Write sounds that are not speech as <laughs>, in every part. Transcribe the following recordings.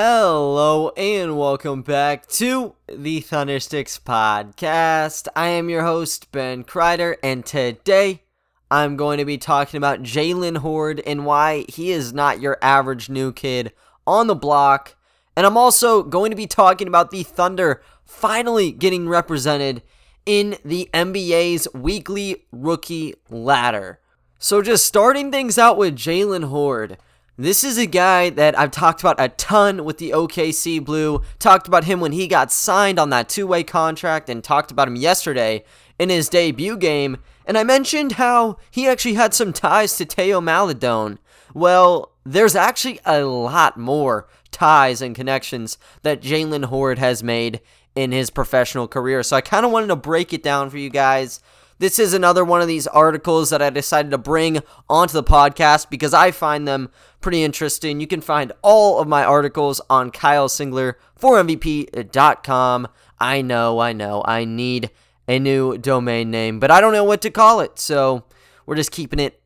Hello and welcome back to the Thundersticks podcast. I am your host, Ben Kreider, and today I'm going to be talking about Jalen Hoard and why he is not your average new kid on the block. And I'm also going to be talking about the Thunder finally getting represented in the NBA's weekly rookie ladder. So, just starting things out with Jalen Hoard. This is a guy that I've talked about a ton with the OKC Blue. Talked about him when he got signed on that two way contract and talked about him yesterday in his debut game. And I mentioned how he actually had some ties to Teo Maledon. Well, there's actually a lot more ties and connections that Jalen Hoard has made in his professional career. So I kind of wanted to break it down for you guys this is another one of these articles that I decided to bring onto the podcast because I find them pretty interesting. You can find all of my articles on Kyle Singler for MVP.com. I know, I know, I need a new domain name, but I don't know what to call it. So we're just keeping it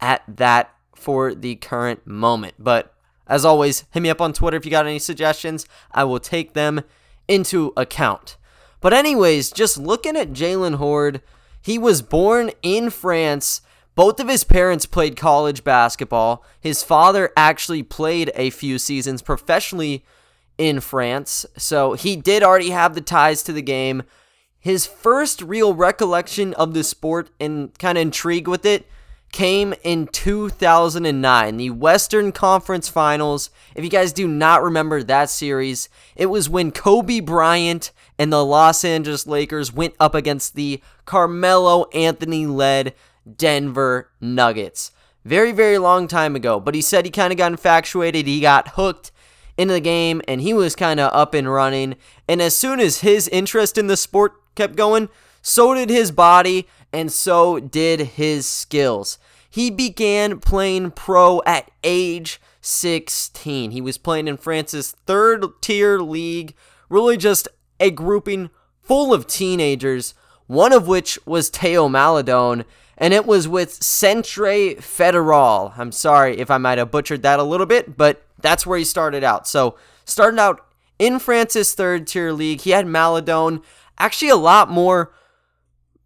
at that for the current moment. But as always, hit me up on Twitter if you got any suggestions. I will take them into account. But, anyways, just looking at Jalen Hoard he was born in France. Both of his parents played college basketball. His father actually played a few seasons professionally in France, so he did already have the ties to the game. His first real recollection of the sport and kind of intrigue with it came in 2009, the Western Conference Finals. If you guys do not remember that series, it was when Kobe Bryant and the Los Angeles Lakers went up against the Carmelo Anthony led Denver Nuggets. Very, very long time ago, but he said he kind of got infatuated. He got hooked into the game and he was kind of up and running. And as soon as his interest in the sport kept going, so did his body and so did his skills. He began playing pro at age 16. He was playing in France's third tier league, really just a grouping full of teenagers, one of which was Teo Maledon, and it was with Centre Federal. I'm sorry if I might have butchered that a little bit, but that's where he started out. So, starting out in France's third tier league, he had Maledon, actually a lot more,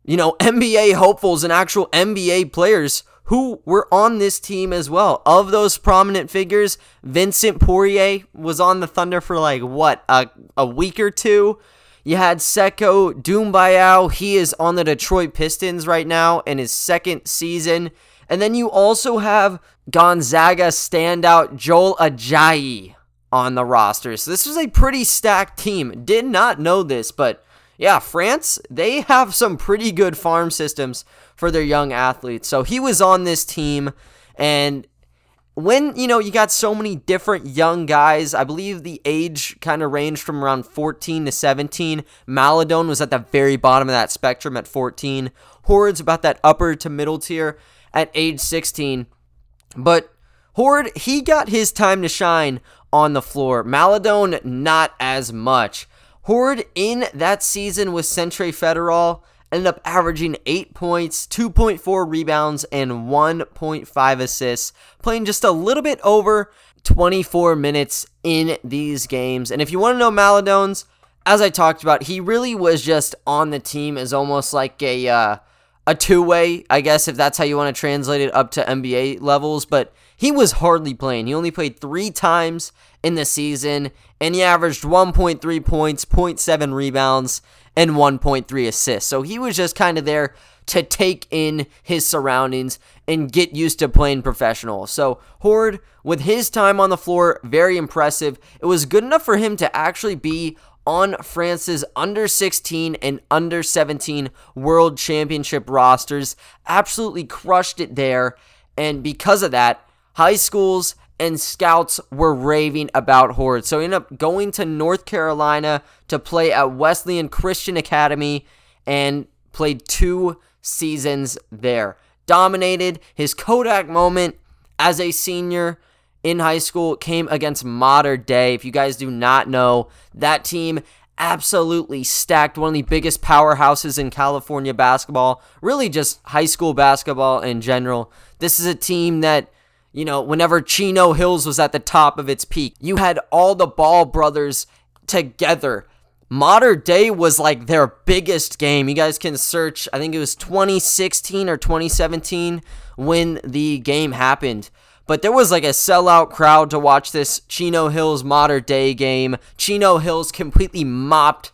you know, NBA hopefuls and actual NBA players who were on this team as well. Of those prominent figures, Vincent Poirier was on the Thunder for like what a a week or two. You had Sekou Doumbouya. He is on the Detroit Pistons right now in his second season. And then you also have Gonzaga standout Joel Ayayi on the roster. So this was a pretty stacked team. Did not know this, but yeah, France, they have some pretty good farm systems for their young athletes. So he was on this team and when you know you got so many different young guys, I believe the age kind of ranged from around 14 to 17. Maledon was at the very bottom of that spectrum at 14. Hoard's about that upper to middle tier at age 16. But Hoard he got his time to shine on the floor. Maledon, not as much. Hoard in that season with Centre Federal ended up averaging 8 points, 2.4 rebounds, and 1.5 assists, playing just a little bit over 24 minutes in these games. And if you want to know Maledon's, as I talked about, he really was just on the team as almost like a uh, a two way, I guess, if that's how you want to translate it up to NBA levels. But he was hardly playing. He only played three times in the season, and he averaged 1.3 points, 0.7 rebounds, and 1.3 assists. So he was just kind of there to take in his surroundings and get used to playing professional. So Hoard, with his time on the floor, very impressive. It was good enough for him to actually be on France's under 16 and under 17 world championship rosters. Absolutely crushed it there. And because of that, high schools and scouts were raving about Hoard. So he ended up going to North Carolina to play at Wesleyan Christian Academy and played two seasons there. Dominated his Kodak moment as a senior in high school came against Mater Dei. If you guys do not know, that team absolutely stacked, one of the biggest powerhouses in California basketball, really just high school basketball in general. This is a team that you know, whenever Chino Hills was at the top of its peak. You had all the Ball brothers together. Mater Dei was like their biggest game. You guys can search, I think it was 2016 or 2017 when the game happened. But there was like a sellout crowd to watch this Chino Hills Mater Dei game. Chino Hills completely mopped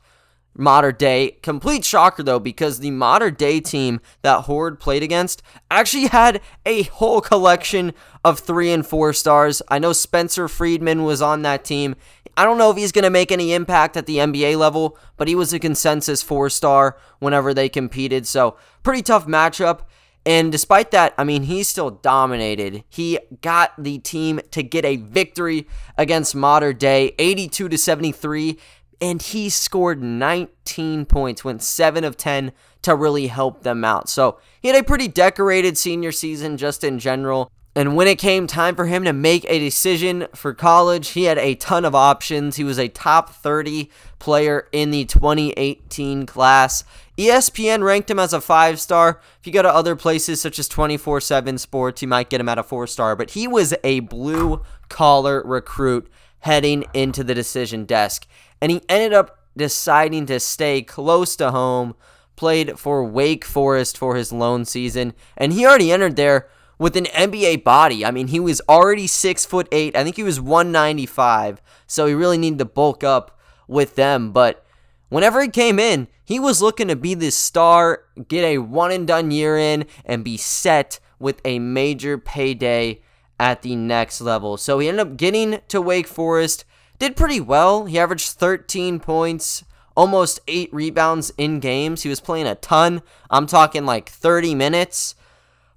Mater Dei. Complete shocker though, because the Mater Dei team that Hoard played against actually had a whole collection of three and four stars. I know Spencer Freedman was on that team. I don't know if he's going to make any impact at the NBA level, but he was a consensus four star whenever they competed. So, pretty tough matchup. And despite that, I mean, he still dominated. He got the team to get a victory against Mater Dei, 82 to 73, and he scored 19 points, went 7 of 10 to really help them out. So, he had a pretty decorated senior season just in general. And when it came time for him to make a decision for college, he had a ton of options. He was a top 30 player in the 2018 class. ESPN ranked him as a five star. If you go to other places such as 24 7 Sports, you might get him at a four star. But he was a blue collar recruit heading into the decision desk. And he ended up deciding to stay close to home, played for Wake Forest for his lone season. And he already entered there with an NBA body. I mean, he was already six foot eight. I think he was 195. So he really needed to bulk up with them. But whenever he came in, he was looking to be this star, get a one and done year in, and be set with a major payday at the next level. So he ended up getting to Wake Forest, did pretty well. He averaged 13 points, almost eight rebounds in games. He was playing a ton. I'm talking like 30 minutes.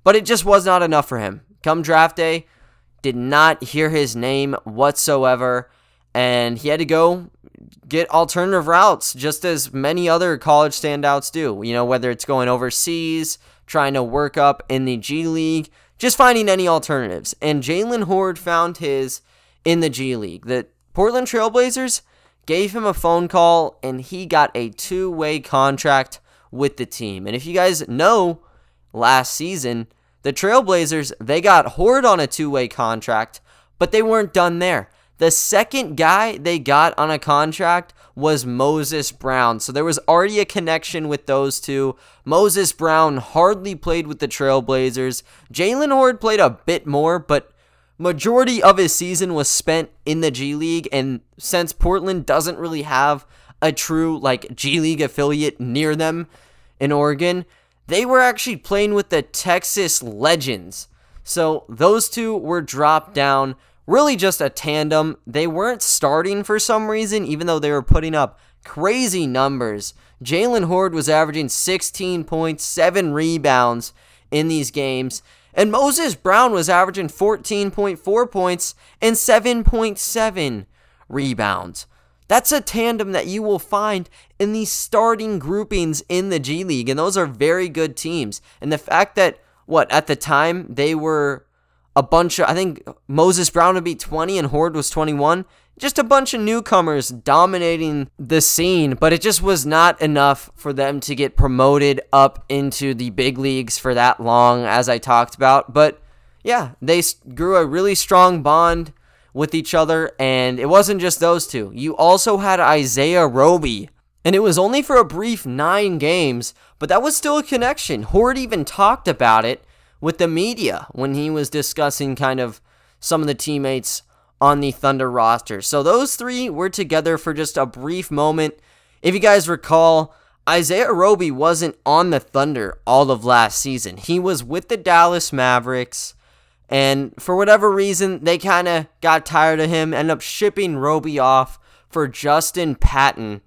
But it just was not enough for him. Come draft day, did not hear his name whatsoever, and he had to go get alternative routes, just as many other college standouts do. You know, whether it's going overseas, trying to work up in the G League, just finding any alternatives. And Jalen Hoard found his in the G League. The Portland Trailblazers gave him a phone call, and he got a two way contract with the team. And if you guys know, last season, the Trailblazers, they got Hoard on a two way contract, but they weren't done there. The second guy they got on a contract was Moses Brown. So there was already a connection with those two. Moses Brown hardly played with the Trailblazers. Jalen Hoard played a bit more, but majority of his season was spent in the G League. And since Portland doesn't really have a true like G League affiliate near them in Oregon, they were actually playing with the Texas Legends. So those two were dropped down. Really just a tandem. They weren't starting for some reason, even though they were putting up crazy numbers. Jalen Hoard was averaging 16 points, 7 rebounds in these games. And Moses Brown was averaging 14.4 points and 7.7 rebounds. That's a tandem that you will find in the starting groupings in the G League, and those are very good teams. And the fact that, what, at the time they were a bunch of, I think Moses Brown would be 20 and Hoard was 21, just a bunch of newcomers dominating the scene, but it just was not enough for them to get promoted up into the big leagues for that long, as I talked about. But yeah, they grew a really strong bond with each other, and it wasn't just those two. You also had Isaiah Roby, and it was only for a brief nine games, but that was still a connection. Hoard even talked about it with the media when he was discussing kind of some of the teammates on the Thunder roster. So those three were together for just a brief moment. If you guys recall, Isaiah Roby wasn't on the Thunder all of last season. He was with the Dallas Mavericks. And for whatever reason, they kind of got tired of him, end up shipping Roby off for Justin Patton.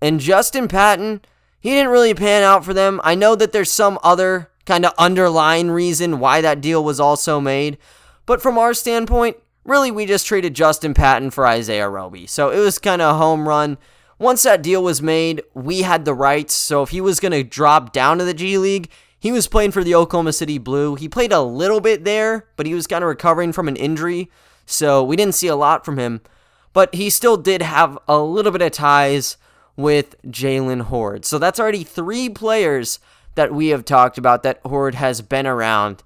And Justin Patton, he didn't really pan out for them. I know that there's some other kind of underlying reason why that deal was also made. But from our standpoint, really, we just traded Justin Patton for Isaiah Roby. So it was kind of a home run. Once that deal was made, we had the rights. So if he was going to drop down to the G League, he was playing for the Oklahoma City Blue. He played a little bit there, but he was kind of recovering from an injury, so we didn't see a lot from him. But he still did have a little bit of ties with Jalen Hoard. So that's already three players that we have talked about that Hoard has been around.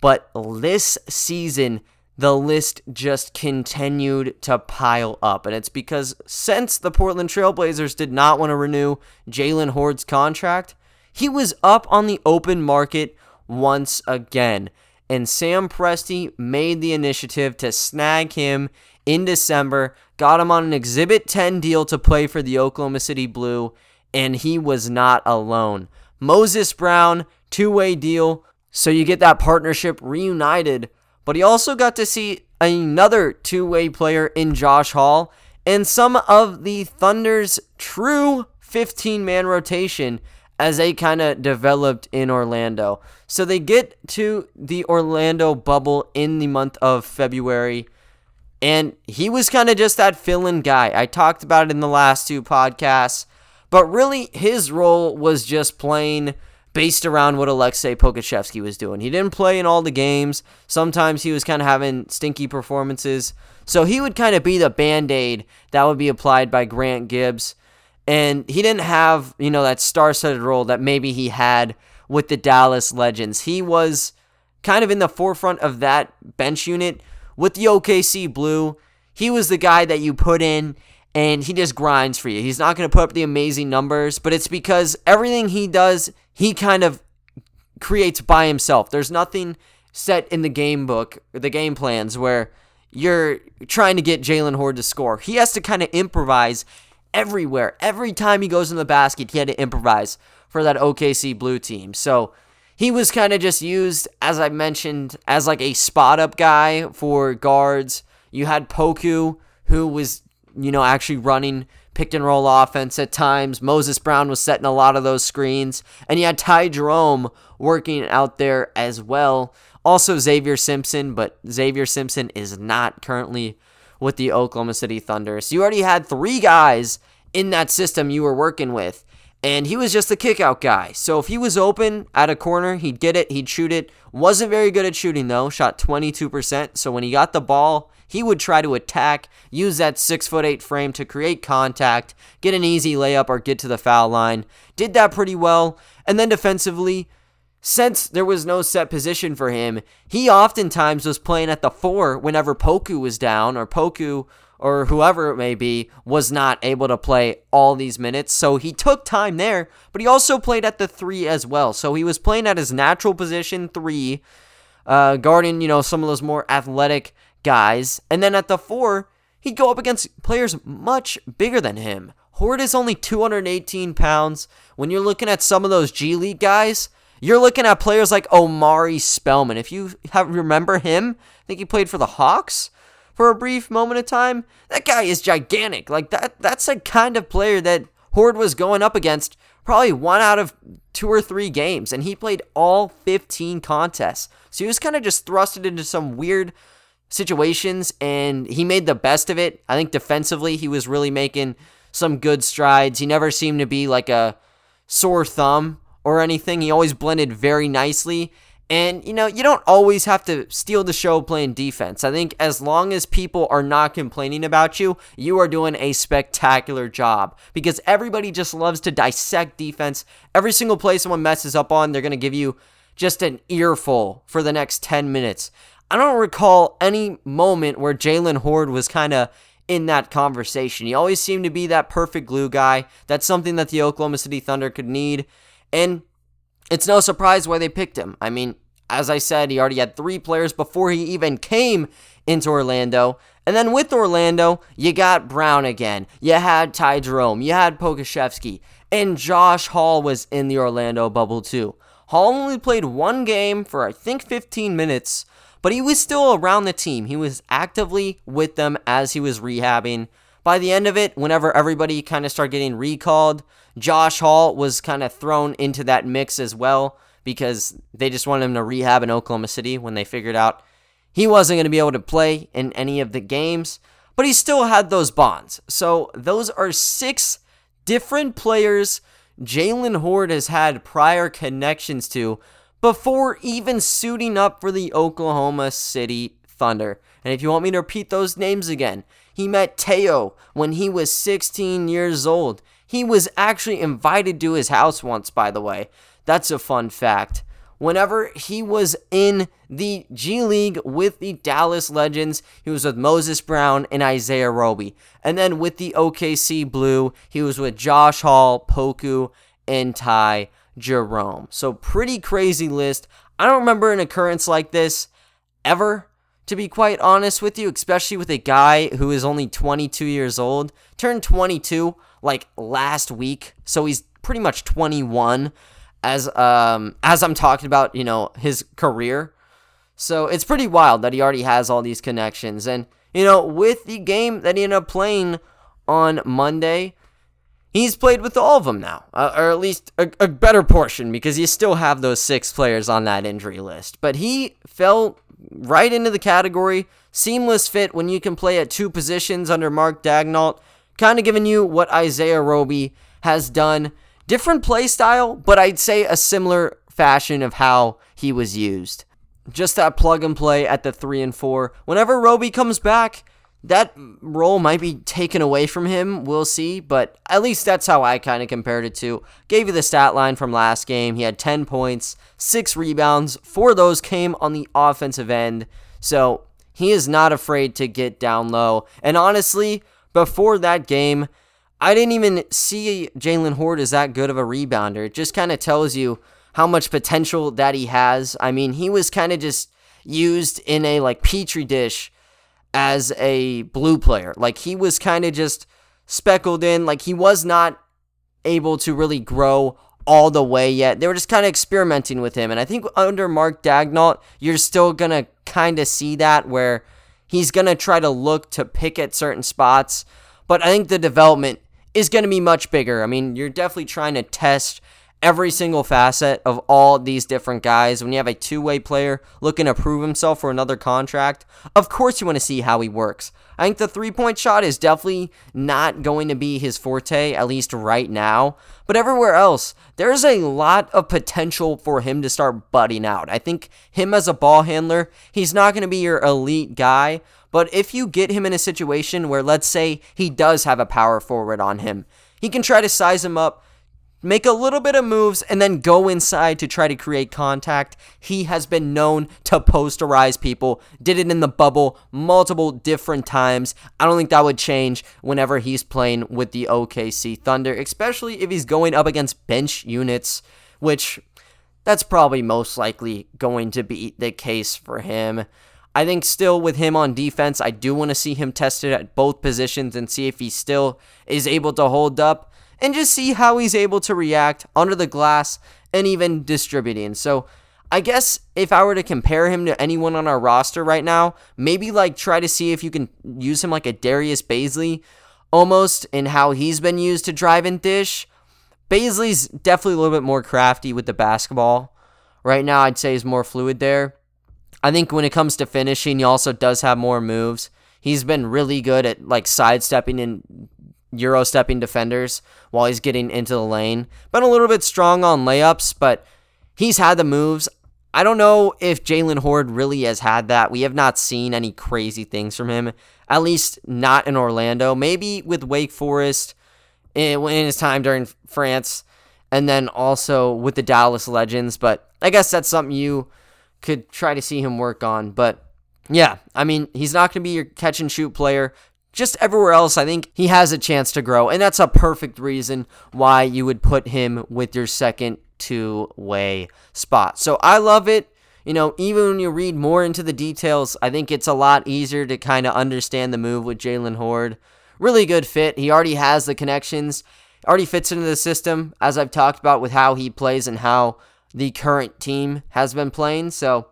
But this season, the list just continued to pile up. And it's because since the Portland Trailblazers did not want to renew Jalen Hoard's contract, he was up on the open market once again. And Sam Presti made the initiative to snag him in December, got him on an Exhibit 10 deal to play for the Oklahoma City Blue, and he was not alone. Moses Brown, two way deal, so you get that partnership reunited. But he also got to see another two way player in Josh Hall and some of the Thunder's true 15 man rotation as they kind of developed in Orlando. So they get to the Orlando bubble in the month of February. And he was kind of just that fill in guy. I talked about it in the last two podcasts. But really, his role was just playing based around what Alexei Pokusevski was doing. He didn't play in all the games. Sometimes he was kind of having stinky performances. So he would kind of be the band aid that would be applied by Grant Gibbs. And he didn't have, you know, that star studded role that maybe he had with the Dallas Legends. He was kind of in the forefront of that bench unit with the OKC Blue. He was the guy that you put in and he just grinds for you. He's not going to put up the amazing numbers, but it's because everything he does, he kind of creates by himself. There's nothing set in the game book, the game plans where you're trying to get Jalen Hoard to score. He has to kind of improvise everywhere. Every time he goes in the basket, he had to improvise for that OKC blue team. So he was kind of just used, as I mentioned, as like a spot up guy for guards. You had Poku, who was, you know, actually running pick and roll offense at times. Moses Brown was setting a lot of those screens. And you had Ty Jerome working out there as well. Also, Xavier Simpson, but Xavier Simpson is not currently with the Oklahoma City Thunder. So you already had three guys in that system you were working with. And he was just a kickout guy. So if he was open at a corner, he'd get it, he'd shoot it. Wasn't very good at shooting though, shot 22%. So when he got the ball, he would try to attack, use that six foot eight frame to create contact, get an easy layup or get to the foul line. Did that pretty well. And then defensively, since there was no set position for him, he oftentimes was playing at the four whenever Poku was down or Poku or whoever it may be was not able to play all these minutes. So he took time there, but he also played at the three as well. So he was playing at his natural position three, uh, guarding, you know, some of those more athletic guys. And then at the four, he'd go up against players much bigger than him. Hoard is only 218 pounds. When you're looking at some of those G League guys, you're looking at players like Omari Spellman. If you have remember him, I think he played for the Hawks for a brief moment of time. That guy is gigantic. Like that that's a kind of player that Hoard was going up against probably one out of two or three games and he played all 15 contests. So he was kind of just thrusted into some weird situations and he made the best of it. I think defensively he was really making some good strides. He never seemed to be like a sore thumb or anything. He always blended very nicely. And, you know, you don't always have to steal the show playing defense. I think as long as people are not complaining about you, you are doing a spectacular job because everybody just loves to dissect defense. Every single play someone messes up on, they're going to give you just an earful for the next 10 minutes. I don't recall any moment where Jalen Hoard was kind of in that conversation. He always seemed to be that perfect glue guy. That's something that the Oklahoma City Thunder could need. And it's no surprise why they picked him. I mean, as I said, he already had three players before he even came into Orlando. And then with Orlando, you got Brown again. You had Ty Jerome. You had Pokusevski. And Josh Hall was in the Orlando bubble too. Hall only played one game for I think 15 minutes, but he was still around the team. He was actively with them as he was rehabbing. By the end of it, whenever everybody kind of started getting recalled, Josh Hall was kind of thrown into that mix as well because they just wanted him to rehab in Oklahoma City when they figured out he wasn't going to be able to play in any of the games, but he still had those bonds. So those are six different players Jalen Hoard has had prior connections to before even suiting up for the Oklahoma City Thunder. And if you want me to repeat those names again, he met Teo when he was 16 years old. He was actually invited to his house once, by the way. That's a fun fact. whenever he was in the G League with the Dallas Legends. He was with Moses Brown and Isaiah Roby. And then with the OKC Blue, he was with Josh Hall, Poku, and Ty Jerome. So, pretty crazy list. I don't remember an occurrence like this ever, to be quite honest with you, especially with a guy who is only 22 years old. Turned 22 like last week, so he's pretty much 21 as um as I'm talking about, you know, his career. So it's pretty wild that he already has all these connections. And, you know, with the game that he ended up playing on Monday, he's played with all of them now, uh, or at least a, a, better portion, because you still have those six players on that injury list. But he fell right into the category seamless fit when you can play at two positions under Mark Daigneault, kind of giving you what Isaiah Roby has done Different play style, but I'd say a similar fashion of how he was used. Just that plug and play at the 3 and 4. Whenever Roby comes back, that role might be taken away from him. We'll see, but at least that's how I kind of compared it to. Gave you the stat line from last game. He had 10 points, 6 rebounds. Four of those came on the offensive end. So he is not afraid to get down low. And honestly, before that game, I didn't even see Jalen Hoard as that good of a rebounder. It just kind of tells you how much potential that he has. I mean, he was kind of just used in a like petri dish as a blue player. Like he was kind of just speckled in. Like he was not able to really grow all the way yet. They were just kind of experimenting with him. And I think under Mark Daigneault, you're still going to kind of see that where he's going to try to look to pick at certain spots. But I think the development is going to be much bigger. I mean, you're definitely trying to test every single facet of all these different guys. When you have a two way player looking to prove himself for another contract, of course you want to see how he works. I think the three point shot is definitely not going to be his forte, at least right now. But everywhere else, there's a lot of potential for him to start budding out. I think him as a ball handler, he's not going to be your elite guy, but if you get him in a situation where, let's say, he does have a power forward on him, he can try to size him up, make a little bit of moves, and then go inside to try to create contact. He has been known to posterize people, did it in the bubble multiple different times. I don't think that would change whenever he's playing with the OKC Thunder, especially if he's going up against bench units, which that's probably most likely going to be the case for him. I think still with him on defense, I do want to see him tested at both positions and see if he still is able to hold up and just see how he's able to react under the glass and even distributing. So I guess if I were to compare him to anyone on our roster right now, maybe like try to see if you can use him like a Darius Bazley almost in how he's been used to drive and dish. Bazley's definitely a little bit more crafty with the basketball. Right now, I'd say he's more fluid there. I think when it comes to finishing, he also does have more moves. He's been really good at like sidestepping and euro stepping defenders while he's getting into the lane. Been a little bit strong on layups, but he's had the moves. I don't know if Jalen Hoard really has had that. We have not seen any crazy things from him, at least not in Orlando. Maybe with Wake Forest in his time during France, and then also with the Dallas Legends. But I guess that's something you could try to see him work on. But yeah, I mean, he's not going to be your catch and shoot player. Just everywhere else, I think he has a chance to grow. And that's a perfect reason why you would put him with your second two way spot. So I love it. You know, even when you read more into the details, I think it's a lot easier to kind of understand the move with Jalen Hoard. Really good fit. He already has the connections, already fits into the system, as I've talked about with how he plays and how the current team has been playing. So,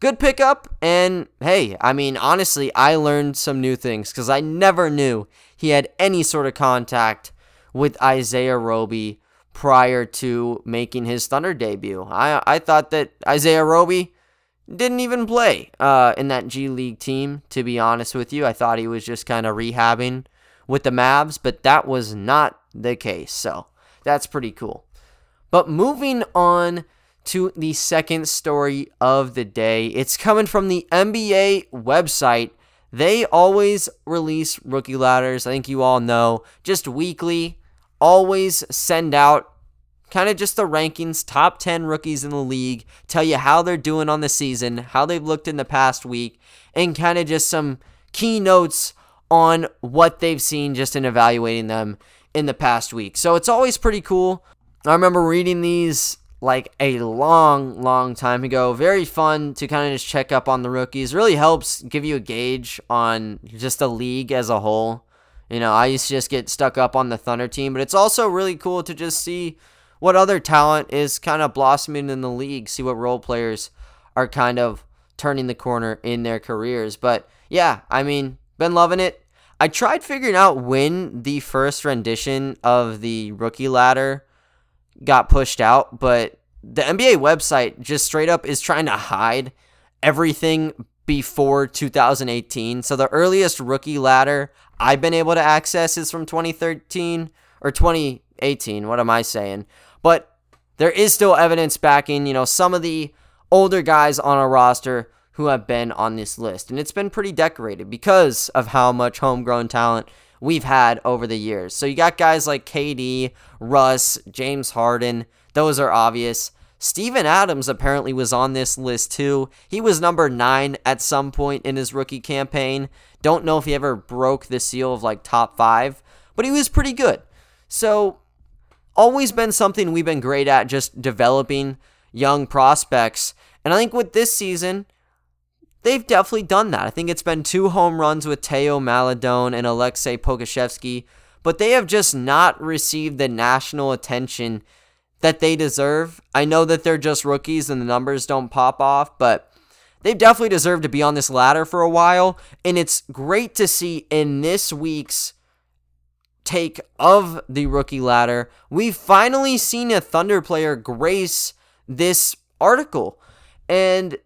good pickup. And hey, I mean, honestly, I learned some new things because I never knew he had any sort of contact with Isaiah Roby prior to making his Thunder debut. I, I thought that Isaiah Roby didn't even play uh, in that G League team, to be honest with you. I thought he was just kind of rehabbing with the Mavs, but that was not the case. So that's pretty cool. But moving on to the second story of the day. It's coming from the NBA website. They always release rookie ladders. I think you all know, just weekly, always send out kind of just the rankings, top 10 rookies in the league, tell you how they're doing on the season, how they've looked in the past week, and kind of just some key notes on what they've seen just in evaluating them in the past week. So it's always pretty cool. I remember reading these like a long, long time ago. Very fun to kind of just check up on the rookies. Really helps give you a gauge on just the league as a whole. You know, I used to just get stuck up on the Thunder team, but it's also really cool to just see what other talent is kind of blossoming in the league, see what role players are kind of turning the corner in their careers. But yeah, I mean, been loving it. I tried figuring out when the first rendition of the rookie ladder got pushed out, but the NBA website just straight up is trying to hide everything before 2018. So the earliest rookie ladder I've been able to access is from 2013 or 2018. What am I saying? But there is still evidence backing, you know, some of the older guys on our roster who have been on this list. And it's been pretty decorated because of how much homegrown talent we've had over the years. So you got guys like KD, Russ, James Harden. Those are obvious. Steven Adams apparently was on this list too. He was number nine at some point in his rookie campaign. Don't know if he ever broke the seal of like top five, but he was pretty good. So, always been something we've been great at just developing young prospects. And I think with this season, they've definitely done that. I think it's been two home runs with Teo Maledon and Alexei Pokusevski, but they have just not received the national attention that they deserve. I know that they're just rookies and the numbers don't pop off, but they've definitely deserve to be on this ladder for a while. And it's great to see in this week's take of the rookie ladder, we've finally seen a Thunder player grace this article. And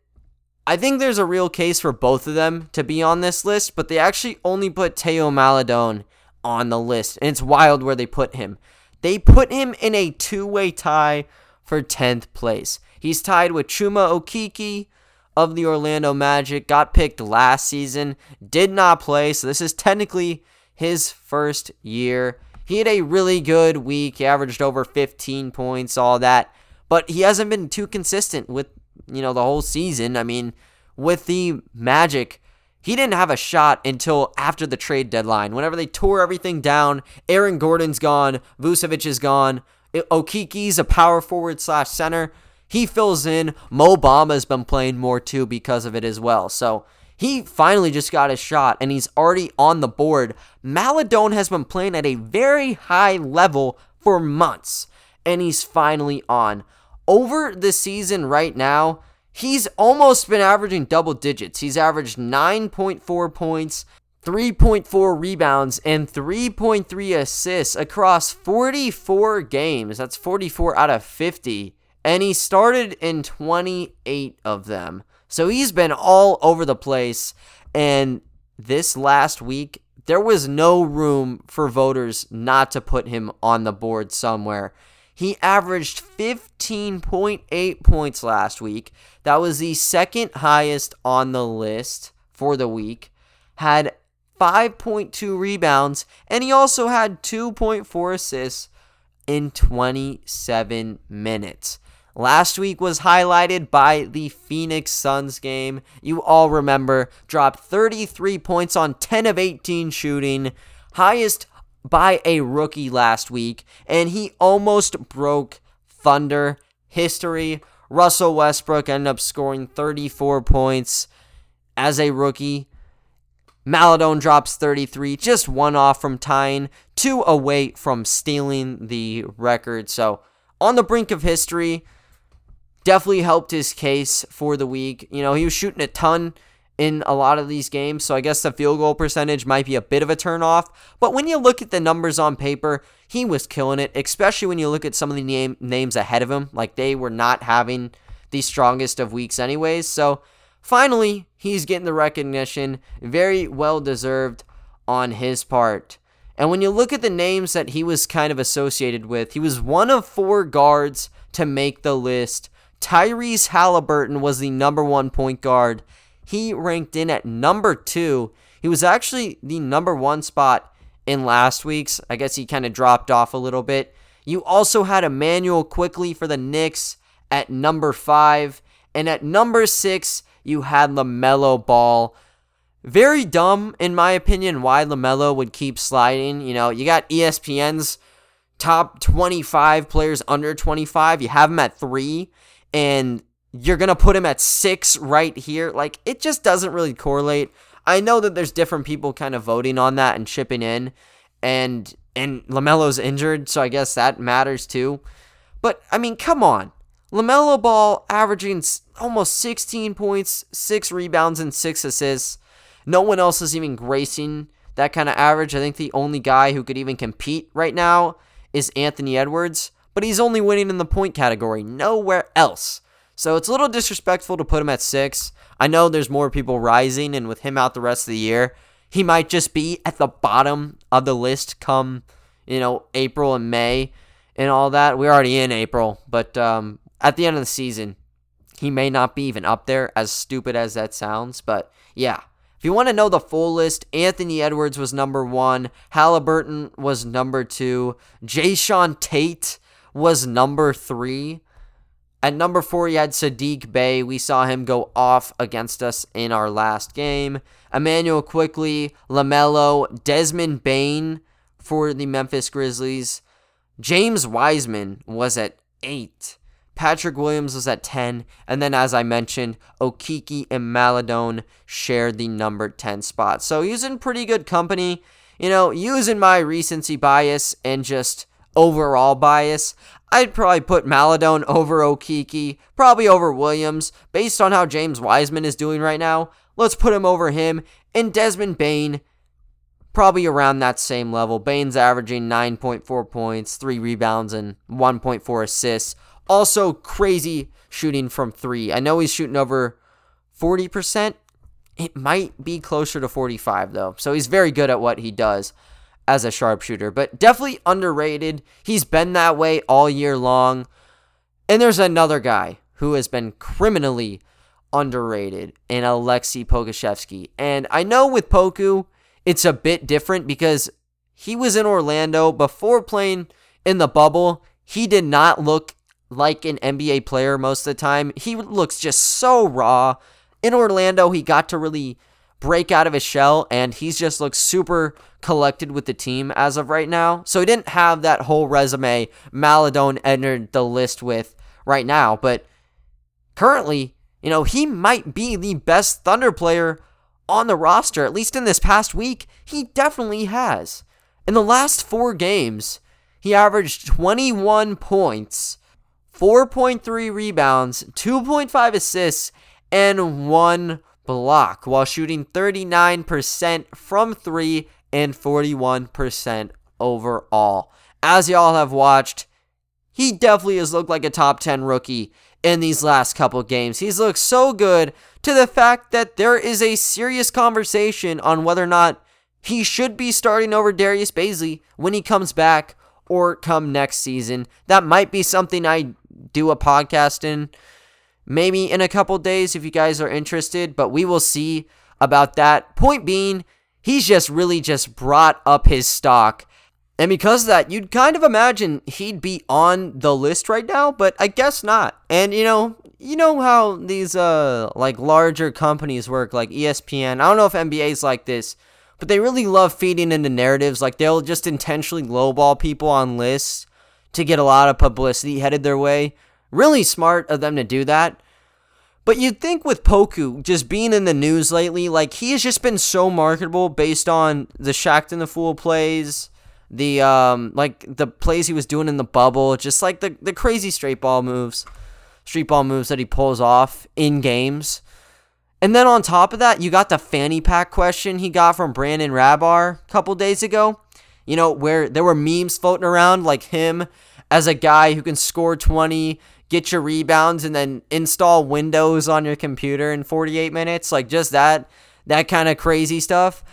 I think there's a real case for both of them to be on this list, but they actually only put Teo Maledon on the list. And it's wild where they put him. They put him in a two way tie for 10th place. He's tied with Chuma Okeke of the Orlando Magic, got picked last season, did not play, so this is technically his first year. He had a really good week, he averaged over 15 points, all that, but he hasn't been too consistent with you know, the whole season. I mean, with the Magic, he didn't have a shot until after the trade deadline. Whenever they tore everything down, Aaron Gordon's gone, Vucevic is gone, Okeke's a power forward slash center. He fills in. Mo Bamba has been playing more too because of it as well. So he finally just got his shot and he's already on the board. Maledon has been playing at a very high level for months and he's finally on over the season right now, he's almost been averaging double digits. He's averaged 9.4 points, 3.4 rebounds, and 3.3 assists across 44 games. That's 44 out of 50. And he started in 28 of them. So he's been all over the place. And this last week, there was no room for voters not to put him on the board somewhere. He averaged 15.8 points last week. That was the second highest on the list for the week. Had 5.2 rebounds, and he also had 2.4 assists in 27 minutes. Last week was highlighted by the Phoenix Suns game. You all remember, dropped 33 points on 10 of 18 shooting, highest by a rookie last week, and he almost broke Thunder history. Russell Westbrook ended up scoring 34 points as a rookie. Maledon drops 33, just one off from tying, two away from stealing the record. So, on the brink of history, definitely helped his case for the week. You know, he was shooting a ton in a lot of these games, so I guess the field goal percentage might be a bit of a turnoff. But when you look at the numbers on paper, he was killing it, especially when you look at some of the name, names ahead of him. Like they were not having the strongest of weeks, anyways. So finally, he's getting the recognition, very well deserved on his part. And when you look at the names that he was kind of associated with, he was one of four guards to make the list. Tyrese Halliburton was the number one point guard he ranked in at number two. He was actually the number one spot in last week's. I guess he kind of dropped off a little bit. You also had Immanuel Quickley for the Knicks at number five. And at number six, you had LaMelo Ball. Very dumb, in my opinion, why LaMelo would keep sliding. You know, you got ESPN's top 25 players under 25. You have him at three, and you're going to put him at six right here. Like, it just doesn't really correlate. I know that there's different people kind of voting on that and chipping in, and and LaMelo's injured, so I guess that matters too. But I mean, come on. LaMelo Ball averaging almost 16 points, 6 rebounds, and 6 assists. No one else is even gracing that kind of average. I think the only guy who could even compete right now is Anthony Edwards, but he's only winning in the point category, nowhere else. So it's a little disrespectful to put him at 6. I know there's more people rising, and with him out the rest of the year, he might just be at the bottom of the list come, you know, April and May and all that. We're already in April, but um, at the end of the season, he may not be even up there, as stupid as that sounds. But yeah, if you want to know the full list, Anthony Edwards was number one, Halliburton was number two, Jae'Sean Tate was number three. At number four, you had Sadiq Bey. We saw him go off against us in our last game. Immanuel Quickley, LaMelo, Desmond Bane for the Memphis Grizzlies. James Wiseman was at eight. Patrick Williams was at 10. And then, as I mentioned, Okeke and Maledon shared the number 10 spot. So he's in pretty good company. You know, using my recency bias and just overall bias, I'd probably put Maledon over Okeke, probably over Williams, based on how James Wiseman is doing right now. Let's put him over him. And Desmond Bane, probably around that same level. Bane's averaging 9.4 points, 3 rebounds, and 1.4 assists. Also, crazy shooting from three. I know he's shooting over 40%. It might be closer to 45, though. So he's very good at what he does as a sharpshooter, but definitely underrated. He's been that way all year long. And there's another guy who has been criminally underrated in Alexei Pokusevski. And I know with Poku, it's a bit different because he was in Orlando before playing in the bubble. He did not look like an NBA player most of the time. He looks just so raw. In Orlando, he got to really break out of his shell and he's just looks super collected with the team as of right now. So he didn't have that whole resume Maledon entered the list with right now, but currently, you know, he might be the best Thunder player on the roster, at least in this past week. He definitely has. In the last four games, he averaged 21 points, 4.3 rebounds, 2.5 assists, and one block while shooting 39% from three and 41% overall. As y'all have watched, he definitely has looked like a top 10 rookie in these last couple games. He's looked so good to the fact that there is a serious conversation on whether or not he should be starting over Darius Bazley when he comes back or come next season. That might be something I do a podcast in maybe in a couple days if you guys are interested, but we will see about that. Point being, he's just really just brought up his stock. And because of that, you'd kind of imagine he'd be on the list right now, but I guess not. And you know, you know how these uh like larger companies work like ESPN. I don't know if NBA's like this, but they really love feeding into narratives. Like they'll just intentionally lowball people on lists to get a lot of publicity headed their way. Really smart of them to do that. But you'd think with Poku just being in the news lately, like he has just been so marketable based on the Shaqtin' the Fool plays, the um like the plays he was doing in the bubble, just like the the crazy straight ball moves, street ball moves that he pulls off in games. And then on top of that, you got the fanny pack question he got from Brandon Rahbar a couple days ago. You know, where there were memes floating around like him as a guy who can score 20, get your rebounds, and then install Windows on your computer in 48 minutes. Like just that, that kind of crazy stuff.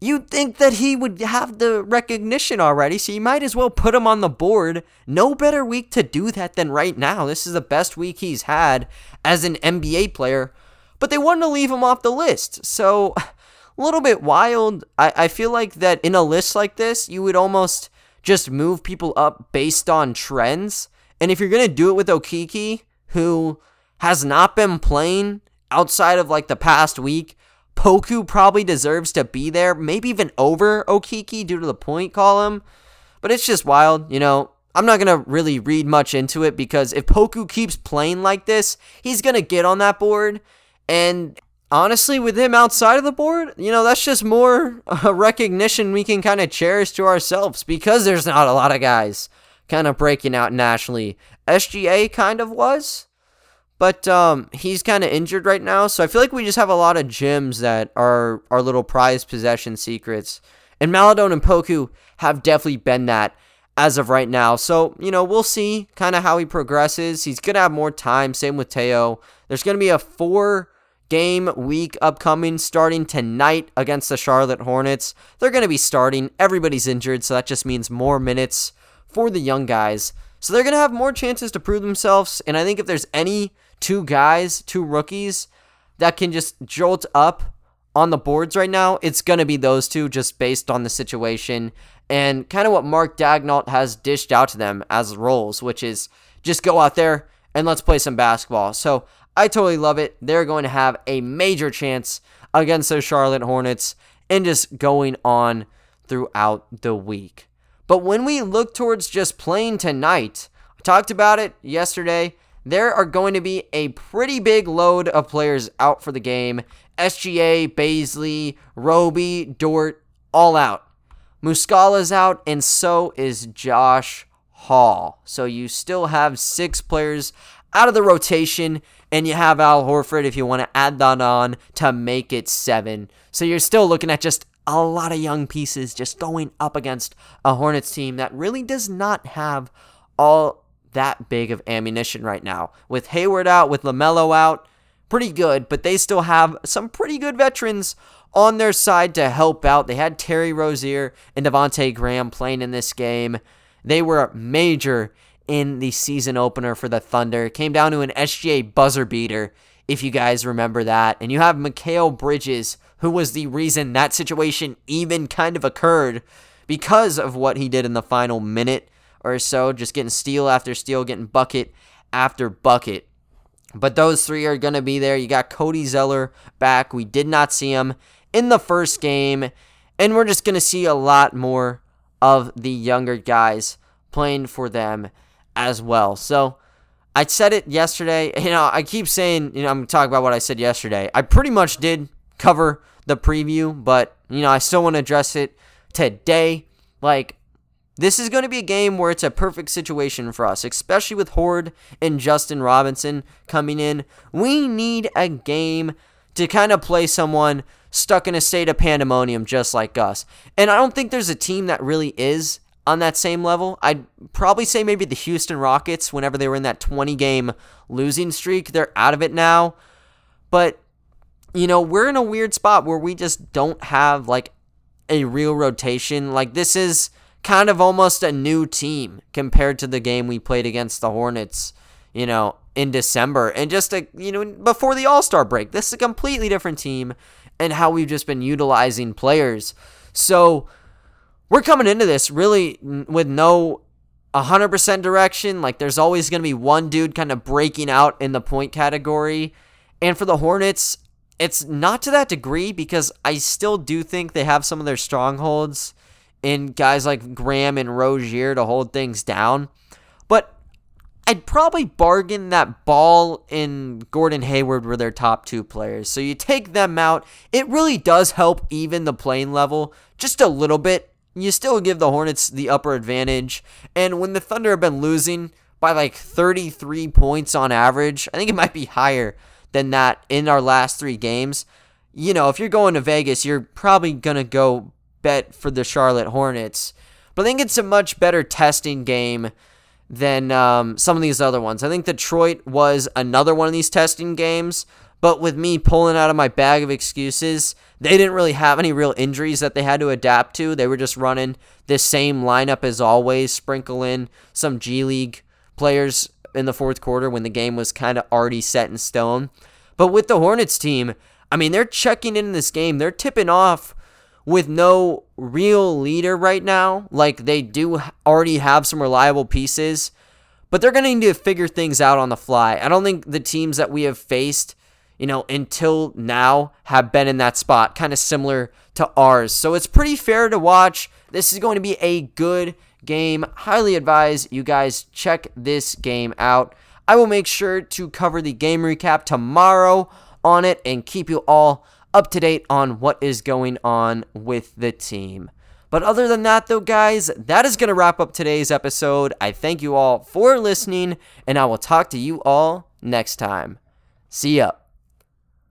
You'd think that he would have the recognition already, so you might as well put him on the board. No better week to do that than right now. This is the best week he's had as an NBA player, but they wanted to leave him off the list. So, <laughs> a little bit wild. I, I feel like that in a list like this, you would almost just move people up based on trends. And if you're going to do it with Okeke, who has not been playing outside of like the past week, Poku probably deserves to be there, maybe even over Okeke due to the point column. But it's just wild, you know. I'm not going to really read much into it because if Poku keeps playing like this, he's going to get on that board. And honestly, with him outside of the board, you know, that's just more <laughs> a recognition we can kind of cherish to ourselves because there's not a lot of guys kind of breaking out nationally. SGA kind of was, but um, he's kind of injured right now. So I feel like we just have a lot of gems that are our little prized possession secrets. And Maledon and Poku have definitely been that as of right now. So, you know, we'll see kind of how he progresses. He's going to have more time. Same with Teo. There's going to be a four game week upcoming starting tonight against the Charlotte Hornets. They're going to be starting. Everybody's injured, so that just means more minutes for the young guys. So they're going to have more chances to prove themselves. And I think if there's any two guys, two rookies that can just jolt up on the boards right now, it's going to be those two just based on the situation and kind of what Mark Daigneault has dished out to them as roles, which is just go out there and let's play some basketball. So I totally love it. They're going to have a major chance against those Charlotte Hornets and just going on throughout the week. But when we look towards just playing tonight, I talked about it yesterday. There are going to be a pretty big load of players out for the game. SGA, Bazley, Roby, Dort, all out. Muscala's out, and so is Josh Hall. So you still have six players out of the rotation, and you have Al Horford if you want to add that on to make it seven. So you're still looking at just a lot of young pieces just going up against a Hornets team that really does not have all that big of ammunition right now. With Hayward out, with LaMelo out, pretty good, but they still have some pretty good veterans on their side to help out. They had Terry Rozier and Devonte Graham playing in this game. They were major in the season opener for the Thunder. It came down to an SGA buzzer beater, if you guys remember that. And you have Mikal Bridges, who was the reason that situation even kind of occurred because of what he did in the final minute or so, just getting steal after steal, getting bucket after bucket. But those three are going to be there. You got Cody Zeller back. We did not see him in the first game. And we're just going to see a lot more of the younger guys playing for them as well. So I said it yesterday. <laughs> You know, I keep saying, you know, I'm talking about what I said yesterday. I pretty much did cover the preview, but, you know, I still want to address it today. Like, this is going to be a game where it's a perfect situation for us, especially with Hoard and Justin Robinson coming in. We need a game to kind of play someone stuck in a state of pandemonium just like us. And I don't think there's a team that really is on that same level. I'd probably say maybe the Houston Rockets whenever they were in that 20 game losing streak. They're out of it now. But, you know, we're in a weird spot where we just don't have like a real rotation. Like, this is kind of almost a new team compared to the game we played against the Hornets, you know, in December. And just, a, you know, before the All Star break, this is a completely different team and how we've just been utilizing players. So we're coming into this really with no 100% direction. Like there's always going to be one dude kind of breaking out in the point category. And for the Hornets, it's not to that degree because I still do think they have some of their strongholds in guys like Graham and Rozier to hold things down. But I'd probably bargain that Ball and Gordon Hayward were their top two players. So you take them out. It really does help even the playing level just a little bit. You still give the Hornets the upper advantage. And when the Thunder have been losing by like 33 points on average, I think it might be higher than that in our last three games. You know, if you're going to Vegas, you're probably going to go bet for the Charlotte Hornets. But I think it's a much better testing game than um, some of these other ones. I think Detroit was another one of these testing games, but with me pulling out of my bag of excuses, they didn't really have any real injuries that they had to adapt to. They were just running the same lineup as always, sprinkle in some G League players in the fourth quarter when the game was kind of already set in stone. But with the Hornets team, I mean, they're checking in this game. They're tipping off with no real leader right now. Like they do already have some reliable pieces, but they're going to need to figure things out on the fly. I don't think the teams that we have faced, you know, until now have been in that spot, kind of similar to ours. So it's pretty fair to watch. This is going to be a good game. Highly advise you guys check this game out. I will make sure to cover the game recap tomorrow on it and keep you all up to date on what is going on with the team. But other than that, though, guys, that is going to wrap up today's episode. I thank you all for listening, and I will talk to you all next time. See ya.